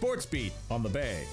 Sports Beat on the Bay.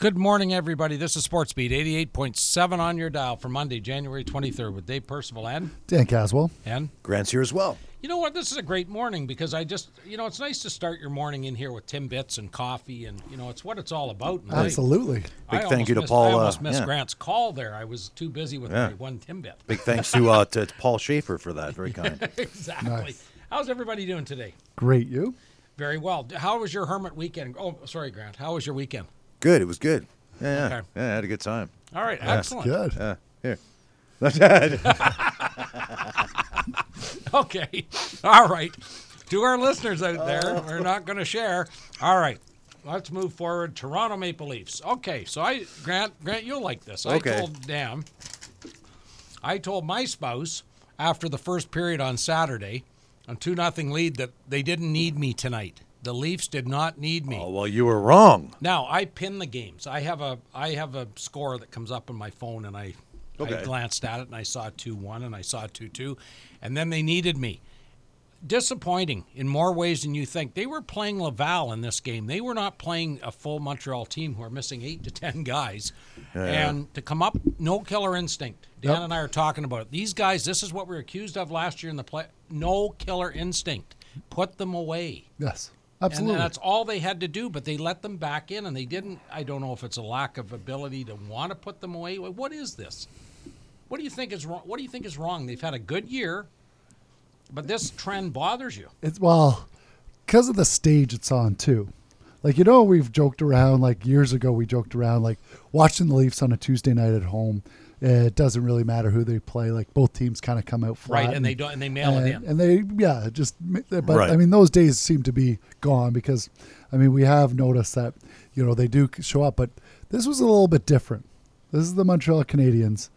Good morning, everybody. This is Sports Beat 88.7 on your dial for Monday, January 23rd with Dave Percival and, Dan Caswell. and Grant's here as well. you know what? This is a great morning because I just, you know, it's nice to start your morning in here with Timbits and coffee and, you know, it's what it's all about. And Absolutely. I Big thank you to missed- Paul, I uh, almost missed yeah. Grant's call there. I was too busy with Yeah. my one Timbit. Big thanks to uh, to Paul Schaefer for that. Very kind. exactly. Nice. How's everybody doing today? Great. You? Very well. How was your hermit weekend? Oh, sorry, Grant. How was your weekend? Good. It was good. Yeah, yeah. Okay. yeah. I had a good time. All right, excellent. Good. Yeah. Here. Okay. All right. To our listeners out there, oh. we're not going to share. All right. Let's move forward. Toronto Maple Leafs. Okay. So I Grant Grant, you'll like this. Okay. I told Dan. I told my spouse after the first period on Saturday, on two nothing lead, that they didn't need me tonight. The Leafs did not need me. Oh well, you were wrong. Now I pin the games. I have a I have a score that comes up on my phone, and I I glanced at it and I saw two one and I saw two two, and then they needed me. Disappointing in more ways than you think. They were playing Laval in this game. They were not playing a full Montreal team who are missing eight to ten guys, and to come up no killer instinct. Dan and I are talking about it. These guys. This is what we are accused of last year in the play. No killer instinct. Put them away. Yes. And Absolutely. that's all they had to do, but they let them back in and they didn't. I don't know if it's a lack of ability to want to put them away. What is this? What do you think is wrong? What do you think is wrong? They've had a good year, but this trend bothers you. It's well, because of the stage it's on too. Like you know, we've joked around. Like years ago, we joked around like watching the Leafs on a Tuesday night at home. It doesn't really matter who they play. Like both teams kind of come out flat, Right, and they don't- and they mail it and, in. And they, yeah, just. But Right. I mean, those days seem to be gone because, I mean, we have noticed that you know they do show up, but this was a little bit different. This is the Montreal Canadiens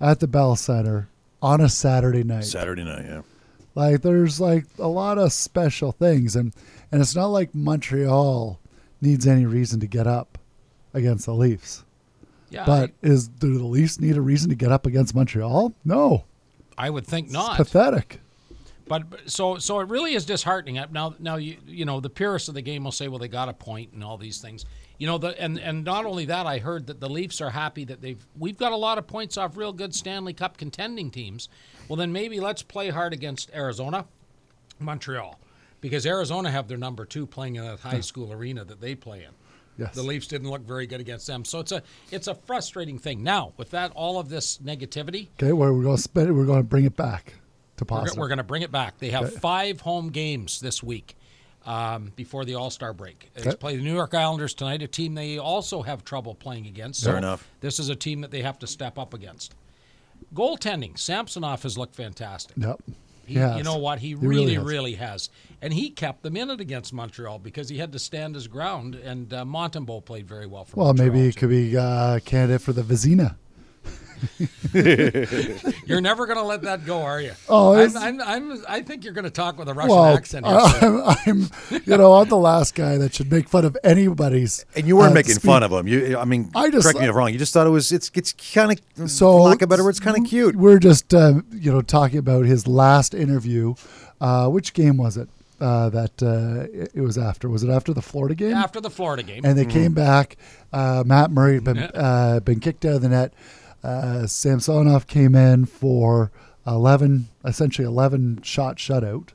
at the Bell Center on a Saturday night. Saturday night. Yeah. Like there's like a lot of special things and and it's not like Montreal needs any reason to get up against the Leafs. Yeah, But is do the Leafs need a reason to get up against Montreal? No. I, I would think It's not. pathetic. But so so it really is disheartening. Now now you you know the purists of the game will say, well, they got a point and all these things. You know the and and not only that, I heard that the Leafs are happy that they've we've got a lot of points off real good Stanley Cup contending teams. Well, then maybe let's play hard against Arizona, Montreal, because Arizona have their number two playing in that high school arena that they play in. Yes. The Leafs didn't look very good against them, so it's a it's a frustrating thing. Now with that, all of this negativity, Okay, where we're going to spend it, we're going to bring it back to we're, positive. we're going to bring it back. They have Okay. five home games this week um, before the All Star break. They play the New York Islanders tonight, a team they also have trouble playing against. Fair So enough. This is a team that they have to step up against. Goaltending, Samsonov has looked fantastic. Yep. He, has. You know what? He, He really, really really, has. has. And he kept them in it against Montreal because he had to stand his ground. And uh, Montembeault played very well for Well, Montreal. maybe he could be uh, candidate for the Vezina. You're never going to let that go, are you? Oh, I'm, I'm, I'm, I think you're going to talk with a Russian Well, accent here. soon. I'm, I'm, you know, I'm the last guy that should make fun of anybody's. And you weren't uh, making speech. fun of him. You, I mean, I just- correct me if I'm wrong. You just thought it was it's it's kind of So, for lack of better word, it's kind of cute. We're just, uh, you know, talking about his last interview. Uh, which game was it? Uh, that uh, it, it was after. Was it after the Florida game? After the Florida game. and they Mm-hmm. came back. Uh, Matt Murray had been Yeah. uh, been kicked out of the net. Uh, Samsonov came in for eleven, essentially eleven shot shutout,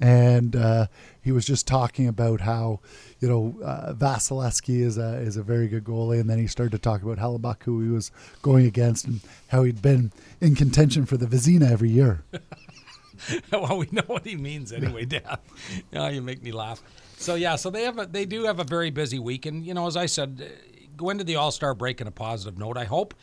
and uh, he was just talking about how you know uh, Vasilevskiy is a is a very good goalie, and then he started to talk about Hellebuyck, who he was going against, and how he'd been in contention for the Vezina every year. well, we know what he means anyway, Dan. Now you make me laugh. So yeah, so they have a, they do have a very busy week, and you know, as I said, uh, go into the All Star break in a positive note. I hope.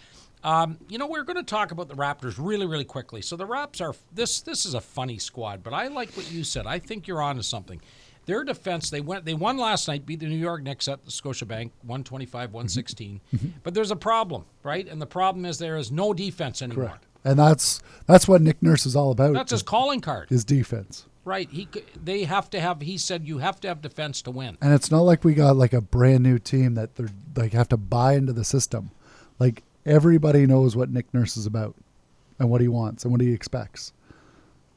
Um, you know, we're going to talk about the Raptors really, really quickly. So the Raps are this. This is a funny squad, but I like what you said. I think you're on to something. Their defense, they went, they won last night, beat the New York Knicks at the Scotiabank, 125, 116. But there's a problem, right? And the problem is there is no defense anymore. Correct. And that's that's what Nick Nurse is all about. That's his calling card, his defense. right? He, they have to have. He said you have to have defense to win. And it's not like we got like a brand new team that they're like have to buy into the system. Like everybody knows what Nick Nurse is about and what he wants and what he expects.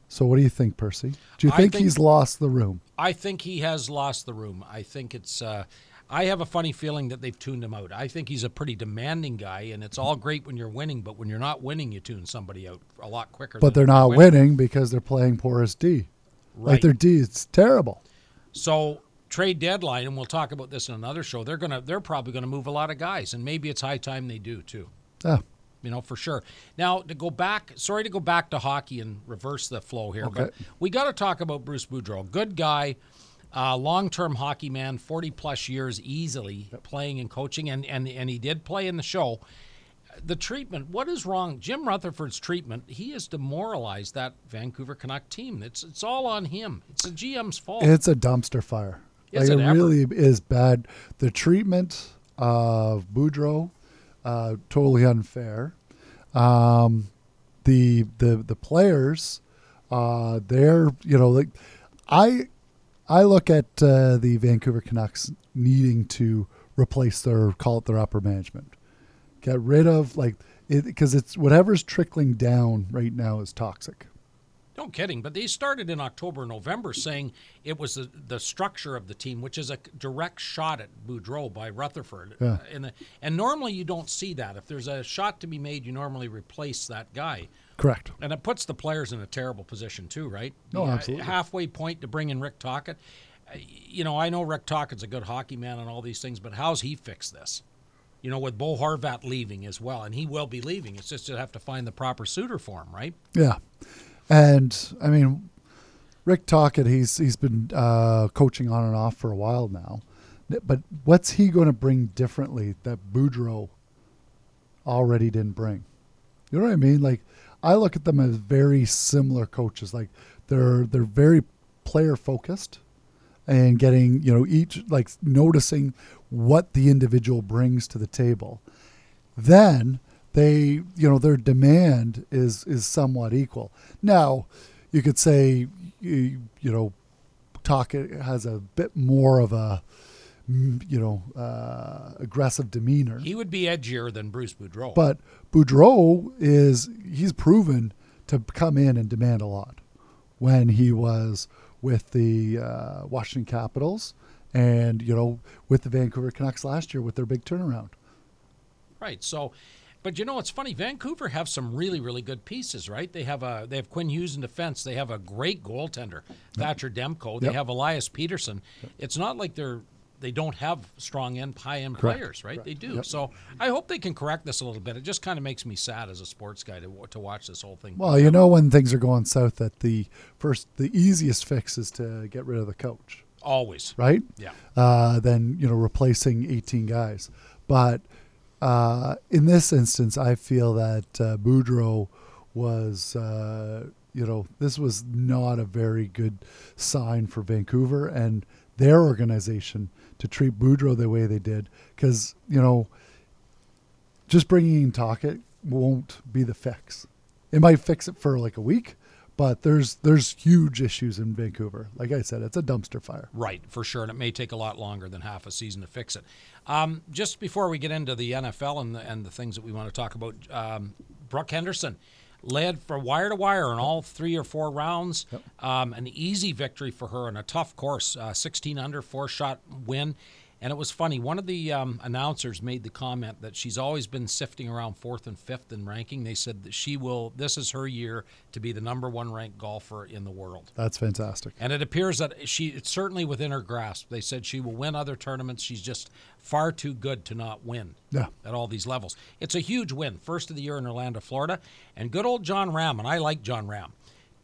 So what do you think, Percy? Do you think, think- he's lost the room? I think he has lost the room. I think it's. Uh, I have a funny feeling that they've tuned him out. I think he's a pretty demanding guy, and it's all great when you're winning, but when you're not winning, you tune somebody out a lot quicker. But they're not winning. winning because they're playing porous D. Like their D is terrible. So trade deadline, and we'll talk about this in another show. They're gonna. They're probably gonna move a lot of guys, and maybe it's high time they do too. Yeah. You know, for sure. Now to go back, sorry to go back to hockey and reverse the flow here, but we got to talk about Bruce Boudreau. Good guy, uh, long-term hockey man, forty plus years easily playing and coaching, and and and he did play in the show. The treatment, what is wrong? Jim Rutherford's treatment, he has demoralized that Vancouver Canuck team. It's it's all on him. It's the GM's fault. It's a dumpster fire. Is like it it really is bad. The treatment of Boudreau, uh, totally unfair. Um, the the the players, uh, they're you know like I I look at uh, the Vancouver Canucks needing to replace their call it their upper management, get rid of like it because it's whatever's trickling down right now is toxic. No kidding, but they started in October, November, saying it was the, the structure of the team, which is a direct shot at Boudreau by Rutherford. Yeah. Uh, and, the, and normally you don't see that. If there's a shot to be made, you normally replace that guy. Correct. And it puts the players in a terrible position too, right? No, The, uh, absolutely. Halfway point to bring in Rick Tocchet. Uh, You know, I know Rick Tocchet's a good hockey man and all these things, but how's he fixed this? You know, with Bo Horvat leaving as well, and he will be leaving. It's just to have to find the proper suitor for him, right? Yeah, and I mean, Rick Tocchet, he's he's been uh, coaching on and off for a while now, but what's he going to bring differently that Boudreau already didn't bring? You know what I mean? Like, I look at them as very similar coaches. Like, they're they're very player focused, and getting you know each like noticing what the individual brings to the table then they you know their demand is is somewhat equal now you could say you, you know talk has a bit more of a you know uh, aggressive demeanor He would be edgier than Bruce Boudreau. but Boudreau is he's proven to come in and demand a lot when he was with the uh, Washington Capitals and you know with the Vancouver Canucks last year with their big turnaround right. So, but you know, it's funny. Vancouver have some really, really good pieces, right? They have a they have Quinn Hughes in defense. They have a great goaltender, Thatcher Demko. They Yep. have Elias Pettersson. It's not like they're they don't have strong end high end Correct. players, right? They do. Yep. So I hope they can correct this a little bit. It just kind of makes me sad as a sports guy to to watch this whole thing. Well, you know when things are going south that the first the easiest fix is to get rid of the coach, always. right? Yeah. Uh, then you know replacing 18 guys. But uh, in this instance, I feel that uh, Boudreau was uh, you know this was not a very good sign for Vancouver and their organization to treat Boudreau the way they did because you know just bringing in Tocchet won't be the fix. It might fix it for like a week, but there's there's huge issues in Vancouver. Like I said, it's a dumpster fire. Right, for sure, and it may take a lot longer than half a season to fix it. Um, just before we get into the NFL and the, and the things that we want to talk about, um, Brooke Henderson led for wire to wire in all three or four rounds. Um, an easy victory for her in a tough course, uh, 16 under, four shot win. And it was funny. One of the um, announcers made the comment that she's always been sifting around fourth and fifth in ranking. They said that she will. This is her year to be the number one ranked golfer in the world. That's fantastic. And it appears that she it's certainly within her grasp. They said she will win other tournaments. She's just far too good to not win Yeah. at all these levels. It's a huge win, first of the year in Orlando, Florida, and good old Jon Rahm. And I like Jon Rahm,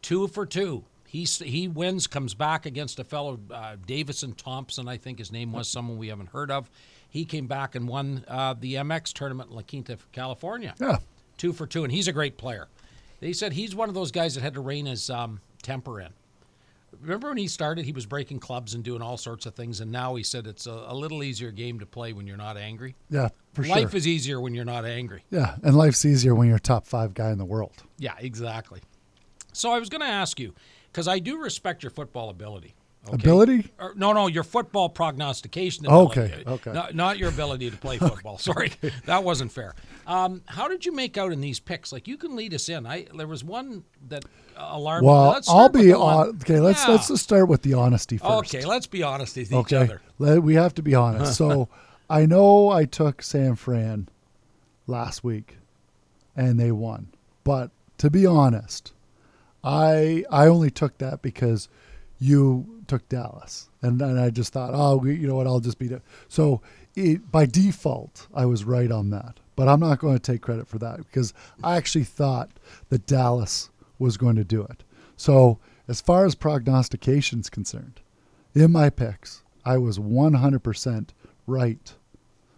two for two. He he wins, comes back against a fellow uh, Davison Thompson, I think his name was, someone we haven't heard of. He came back and won uh, the AmEx tournament in La Quinta, California Yeah. two for two, and he's a great player. They said he's one of those guys that had to rein his um, temper in. remember when he started, he was breaking clubs and doing all sorts of things, and now he said it's a, a little easier game to play when you're not angry. Yeah, for Life sure. is easier when you're not angry. yeah, and life's easier when you're a top five guy in the world. Yeah, exactly. So I was going to ask you because I do respect your football ability. okay? Ability? Or, no, no, your football prognostication. Okay, ability. okay. Not, not your ability to play football. Sorry, that wasn't fair. Um, how did you make out in these picks? Like you can lead us in. I there was one that uh, alarmed me. Well, I'll be on. Okay, let's Yeah. let's just start with the honesty first. Okay, let's be honest with each Okay, other. Let- we have to be honest. so, I know I took San Fran last week, and they won. But to be honest, I I only took that because you took Dallas, and and I just thought, oh, you know what, I'll just beat it. So it, by default, I was right on that. But I'm not going to take credit for that because I actually thought that Dallas was going to do it. So as far as prognostication is concerned, in my picks, I was 100% right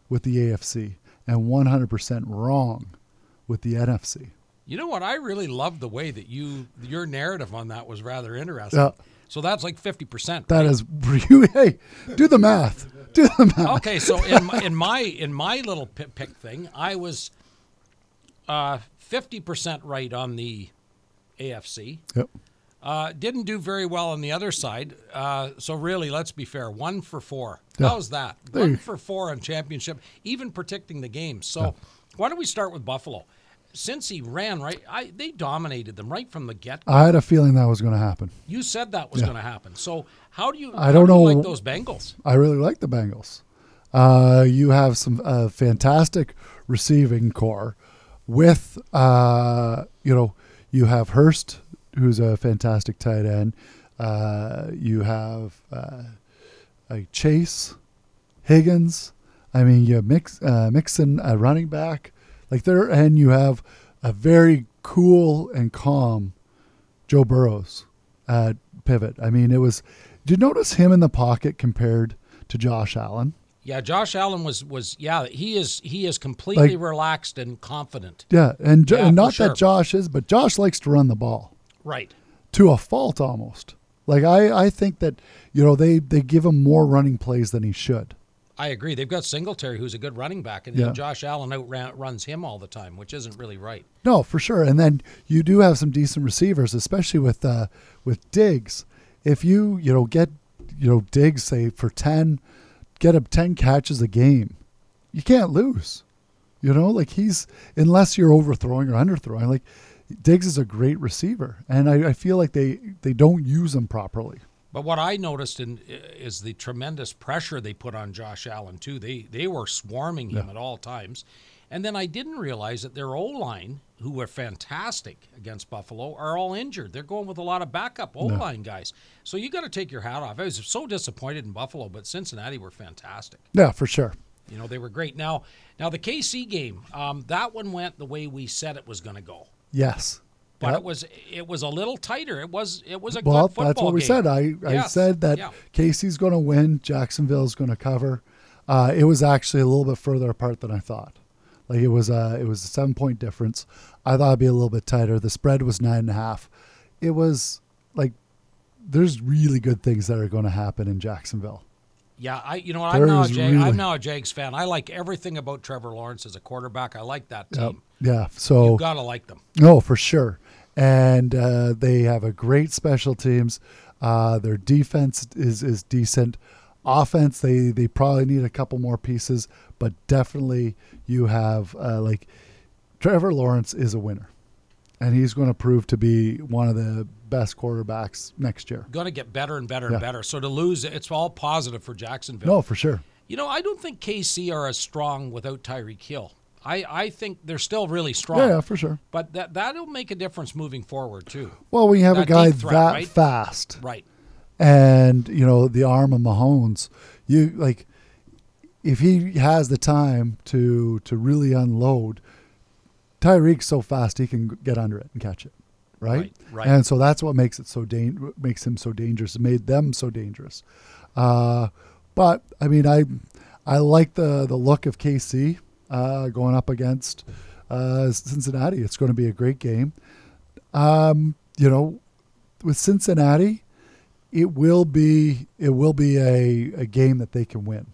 with the AFC and 100% wrong with the NFC. You know what? I really love the way that you your narrative on that was rather interesting. Yeah. So that's like fifty percent. That is, you, hey, do the math. Do the math. okay, so in my, in my in my little pick, thing, I was uh, fifty percent right on the AFC. Yep. Uh, didn't do very well on the other side. Uh, so really, let's be fair. One for four. Yeah. How's that? There One you- for four on championship, even predicting the games. So why don't we start with Buffalo? Since he ran right, I, they dominated them right from the get. I had a feeling that was going to happen. You said that was Yeah. going to happen. So how do you? I don't do you know- like those Bengals. I really like the Bengals. Uh, you have some uh, fantastic receiving corps with, uh, you know, you have Hurst, who's a fantastic tight end. Uh, you have uh, a Chase, Higgins. I mean, you have Mix, uh, Mixon, a running back. Like there, and you have a very cool and calm Joe Burrows at pivot. I mean, it was. Did you notice him in the pocket compared to Josh Allen? Yeah, Josh Allen was was yeah he is he is completely Like- relaxed and confident. Yeah, and, Yeah, and not sure. that Josh is, but Josh likes to run the ball Right. to a fault almost. Like I, I think that you know they they give him more running plays than he should. I agree. They've got Singletary, who's a good running back, and Yeah. then Josh Allen outruns him all the time, which isn't really right. No, for sure. And then you do have some decent receivers, especially with uh, with Diggs. If you you know get you know Diggs say for ten, get him ten catches a game, you can't lose. You know, like he's unless you're overthrowing or underthrowing. Like Diggs is a great receiver, and I, I feel like they they don't use him properly. But what I noticed in, is the tremendous pressure they put on Josh Allen too. They they were swarming him at all times, and then I didn't realize that their O line, who were fantastic against Buffalo, are all injured. They're going with a lot of backup O line guys. So you got to take your hat off. I was so disappointed in Buffalo, but Cincinnati were fantastic. Yeah, for sure. You know they were great. Now now the KC game, um, that one went the way we said it was going to go. Yes. But Yep. it was it was a little tighter. It was it was a well, good football that's what we game. said. I, I said that yeah. KC's going to win, Jacksonville's going to cover. Uh, it was actually a little bit further apart than I thought. Like it was a it was a seven point difference. I thought it'd be a little bit tighter. The spread was nine and a half. It was like there's really good things that are going to happen in Jacksonville. Yeah, I you know what, I'm now a Jag, really... I'm now a Jags fan. I like everything about Trevor Lawrence as a quarterback. I like that Yep. team. Yeah. So You got to like them. No, for sure. And uh, they have a great special teams. Uh, their defense is is decent. Offense, they they probably need a couple more pieces, but definitely you have uh, like Trevor Lawrence is a winner, and he's going to prove to be one of the best quarterbacks next year. Going to get better and better Yeah. and better. So to lose, it's all positive for Jacksonville. No, for sure. You know, I don't think KC are as strong without Tyreek Hill. I, I think they're still really strong. Yeah, yeah, for sure. But that that'll make a difference moving forward too. Well, we you have a guy threat, that right? fast, Right. and you know the arm of Mahomes, you like if he has the time to to really unload, Tyreek's so fast he can get under it and catch it, right? Right, right. And so that's what makes it so dan- makes him so dangerous. Made them so dangerous. Uh, but I mean, I I like the the look of KC uh, going up against uh, Cincinnati. It's going to be a great game. Um, you know, with Cincinnati, it will be it will be a, a game that they can win.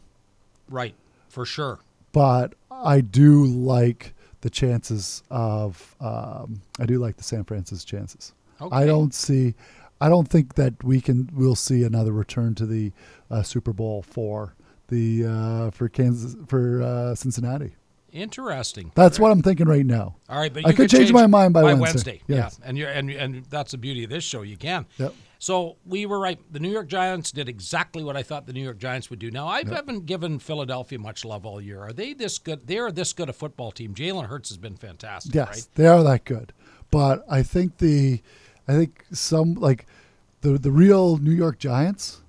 Right, for sure. But I do like the chances of um, I do like the San Francisco chances. Okay. I don't see I don't think that we can we'll see another return to the uh, Super Bowl for the uh, for Kansas for uh, Cincinnati. Interesting. That's what I'm thinking right now. All right, but I you could can change my mind by Wednesday. Yeah, Yes. and you're and and that's the beauty of this show. You can. Yep. So we were right. The New York Giants did exactly what I thought the New York Giants would do. Now I haven't given Philadelphia much love all year. Are they this good? They are this good a football team. Jalen Hurts has been fantastic. Yes, Right? they are that good. But I think the I think some like the the real New York Giants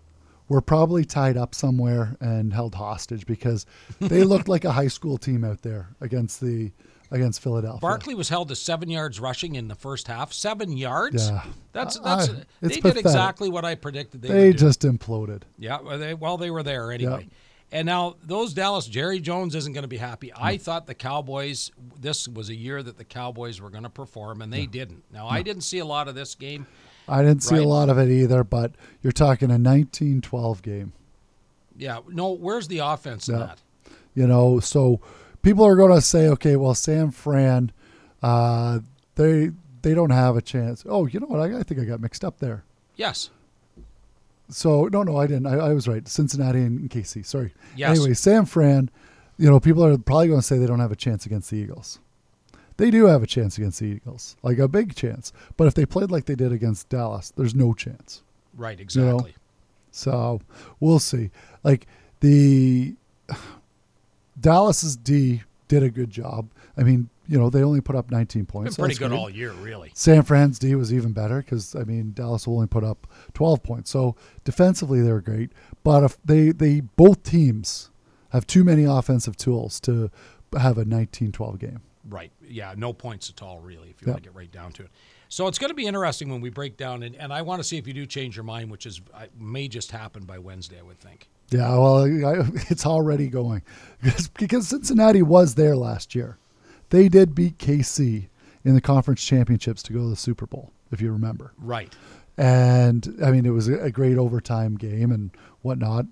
were probably tied up somewhere and held hostage because they looked like a high school team out there against the against Philadelphia. Barkley was held to seven yards rushing in the first half. Seven yards. Yeah. That's that's. I- they did pathetic. exactly what I predicted they, they just imploded. Yeah, well, they, well, they were there anyway. And now those Dallas, Jerry Jones isn't going to be happy. I hmm. thought the Cowboys, this was a year that the Cowboys were going to perform, and they didn't. Now, I didn't see a lot of this game. I didn't see Right. a lot of it either, but you're talking a 19-12 game. Yeah, no, where's the offense in Yeah. that? You know, so people are going to say, okay, well, San Fran, uh, they they don't have a chance. Oh, you know what? I, I think I got mixed up there. Yes. So no, no, I didn't. I, I was right. Cincinnati and KC. Sorry. Yes. Anyway, San Fran. You know, people are probably going to say they don't have a chance against the Eagles. They do have a chance against the Eagles, like a big chance. But if they played like they did against Dallas, there's no chance. Right, know, exactly. So we'll see. Like the Dallas's D did a good job. I mean, you know, they only put up 19 Been points. pretty That's good all year, really. San Fran's D was even better because I mean Dallas only put up 12 points. So defensively they were great, but if they they both teams have too many offensive tools to have a 19-12 game. Right. Yeah, no points at all, really, if you Yeah. want to get right down to it. So it's going to be interesting when we break down, and, and I want to see if you do change your mind, which is I, may just happen by Wednesday, I would think. Yeah, well, I, it's already going because, because Cincinnati was there last year. They did beat KC in the conference championships to go to the Super Bowl, if you remember. Right. and I mean it was a great overtime game and whatnot.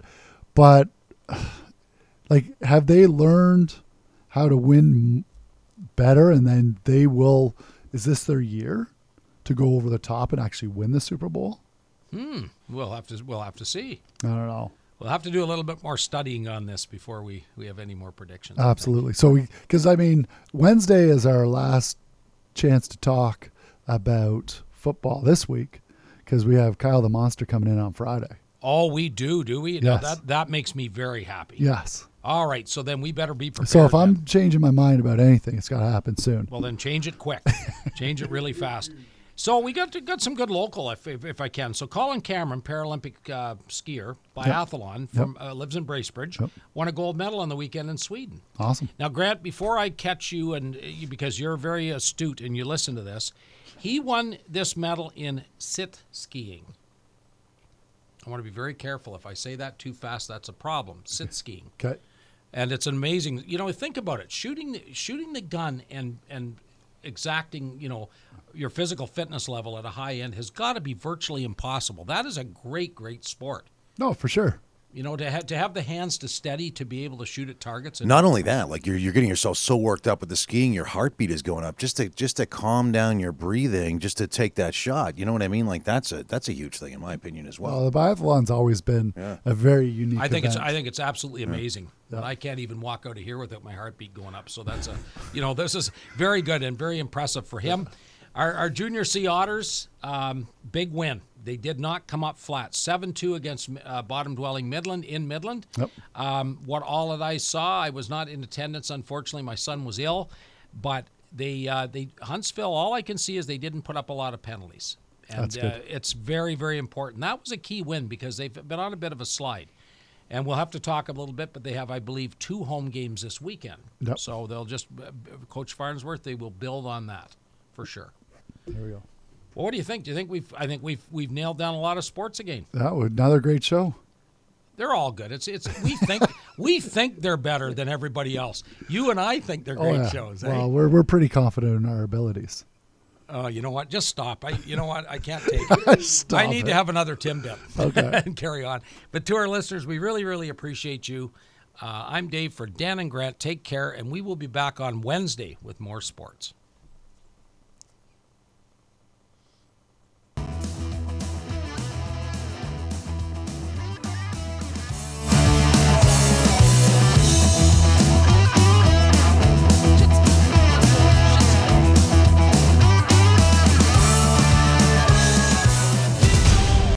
But like, have they learned how to win better, and then they will? Is this their year to go over the top and actually win the Super Bowl? Hmm. We'll have to we'll have to see. I don't know. We'll have to do a little bit more studying on this before we, we have any more predictions. Absolutely. So we, because I mean, Wednesday is our last chance to talk about football this week, because we have Kyle the Monster coming in on Friday. Oh, we do, do we? Now Yes. that that makes me very happy. Yes. All right, so then we better be prepared. So if I'm then. changing my mind about anything, it's got to happen soon. well, then change it quick. change it really fast. So we got got some good local, if, if, if I can. So Colin Cameron, Paralympic uh, skier, biathlon, from uh, lives in Bracebridge, Yep. won a gold medal on the weekend in Sweden. Awesome. Now, Grant, before I catch you, and uh, you- because you're very astute and you listen to this, he won this medal in sit skiing. I want to be very careful. If I say that too fast, that's a problem. Sit skiing, Okay. and it's amazing. You know, think about it: shooting, the, shooting the gun, and and exacting, you know, your physical fitness level at a high end has got to be virtually impossible. That is a great, great sport. No, for sure. You know, to have to have the hands to steady to be able to shoot at targets. And, Not only that, like you're you're getting yourself so worked up with the skiing, your heartbeat is going up just to just to calm down your breathing, just to take that shot. You know what I mean? Like that's a that's a huge thing in my opinion as well. Well, the biathlon's always been Yeah. a very unique. I think it's. I think it's absolutely amazing. But I can't even walk out of here without my heartbeat going up. So that's a you know this is very good and very impressive for him. Our, our junior C Otters, um, big win. They did not come up flat. Seven two against uh, bottom dwelling Midland in Midland. Yep. Um, what all that I saw, I was not in attendance. Unfortunately, my son was ill, but they uh, they Huntsville. All I can see is they didn't put up a lot of penalties, and. Uh, it's very very important. That was a key win because they've been on a bit of a slide. And we'll have to talk a little bit, but they have, I believe, two home games this weekend. Yep. So they'll just, uh, Coach Farnsworth, they will build on that for sure. There we go. Well, what do you think? Do you think we've? I think we've we've nailed down a lot of sports again. That was another great show. They're all good. It's it's we think we think they're better than everybody else. You and I think they're great oh yeah. shows. eh? Well, we're we're pretty confident in our abilities. Oh, you know what? Just stop. I, you know what? I can't take it. Stop I need it. to have another Timbit. Okay. and carry on. But to our listeners, we really, really appreciate you. Uh, I'm Dave for Dan and Grant. Take care, and we will be back on Wednesday with more sports.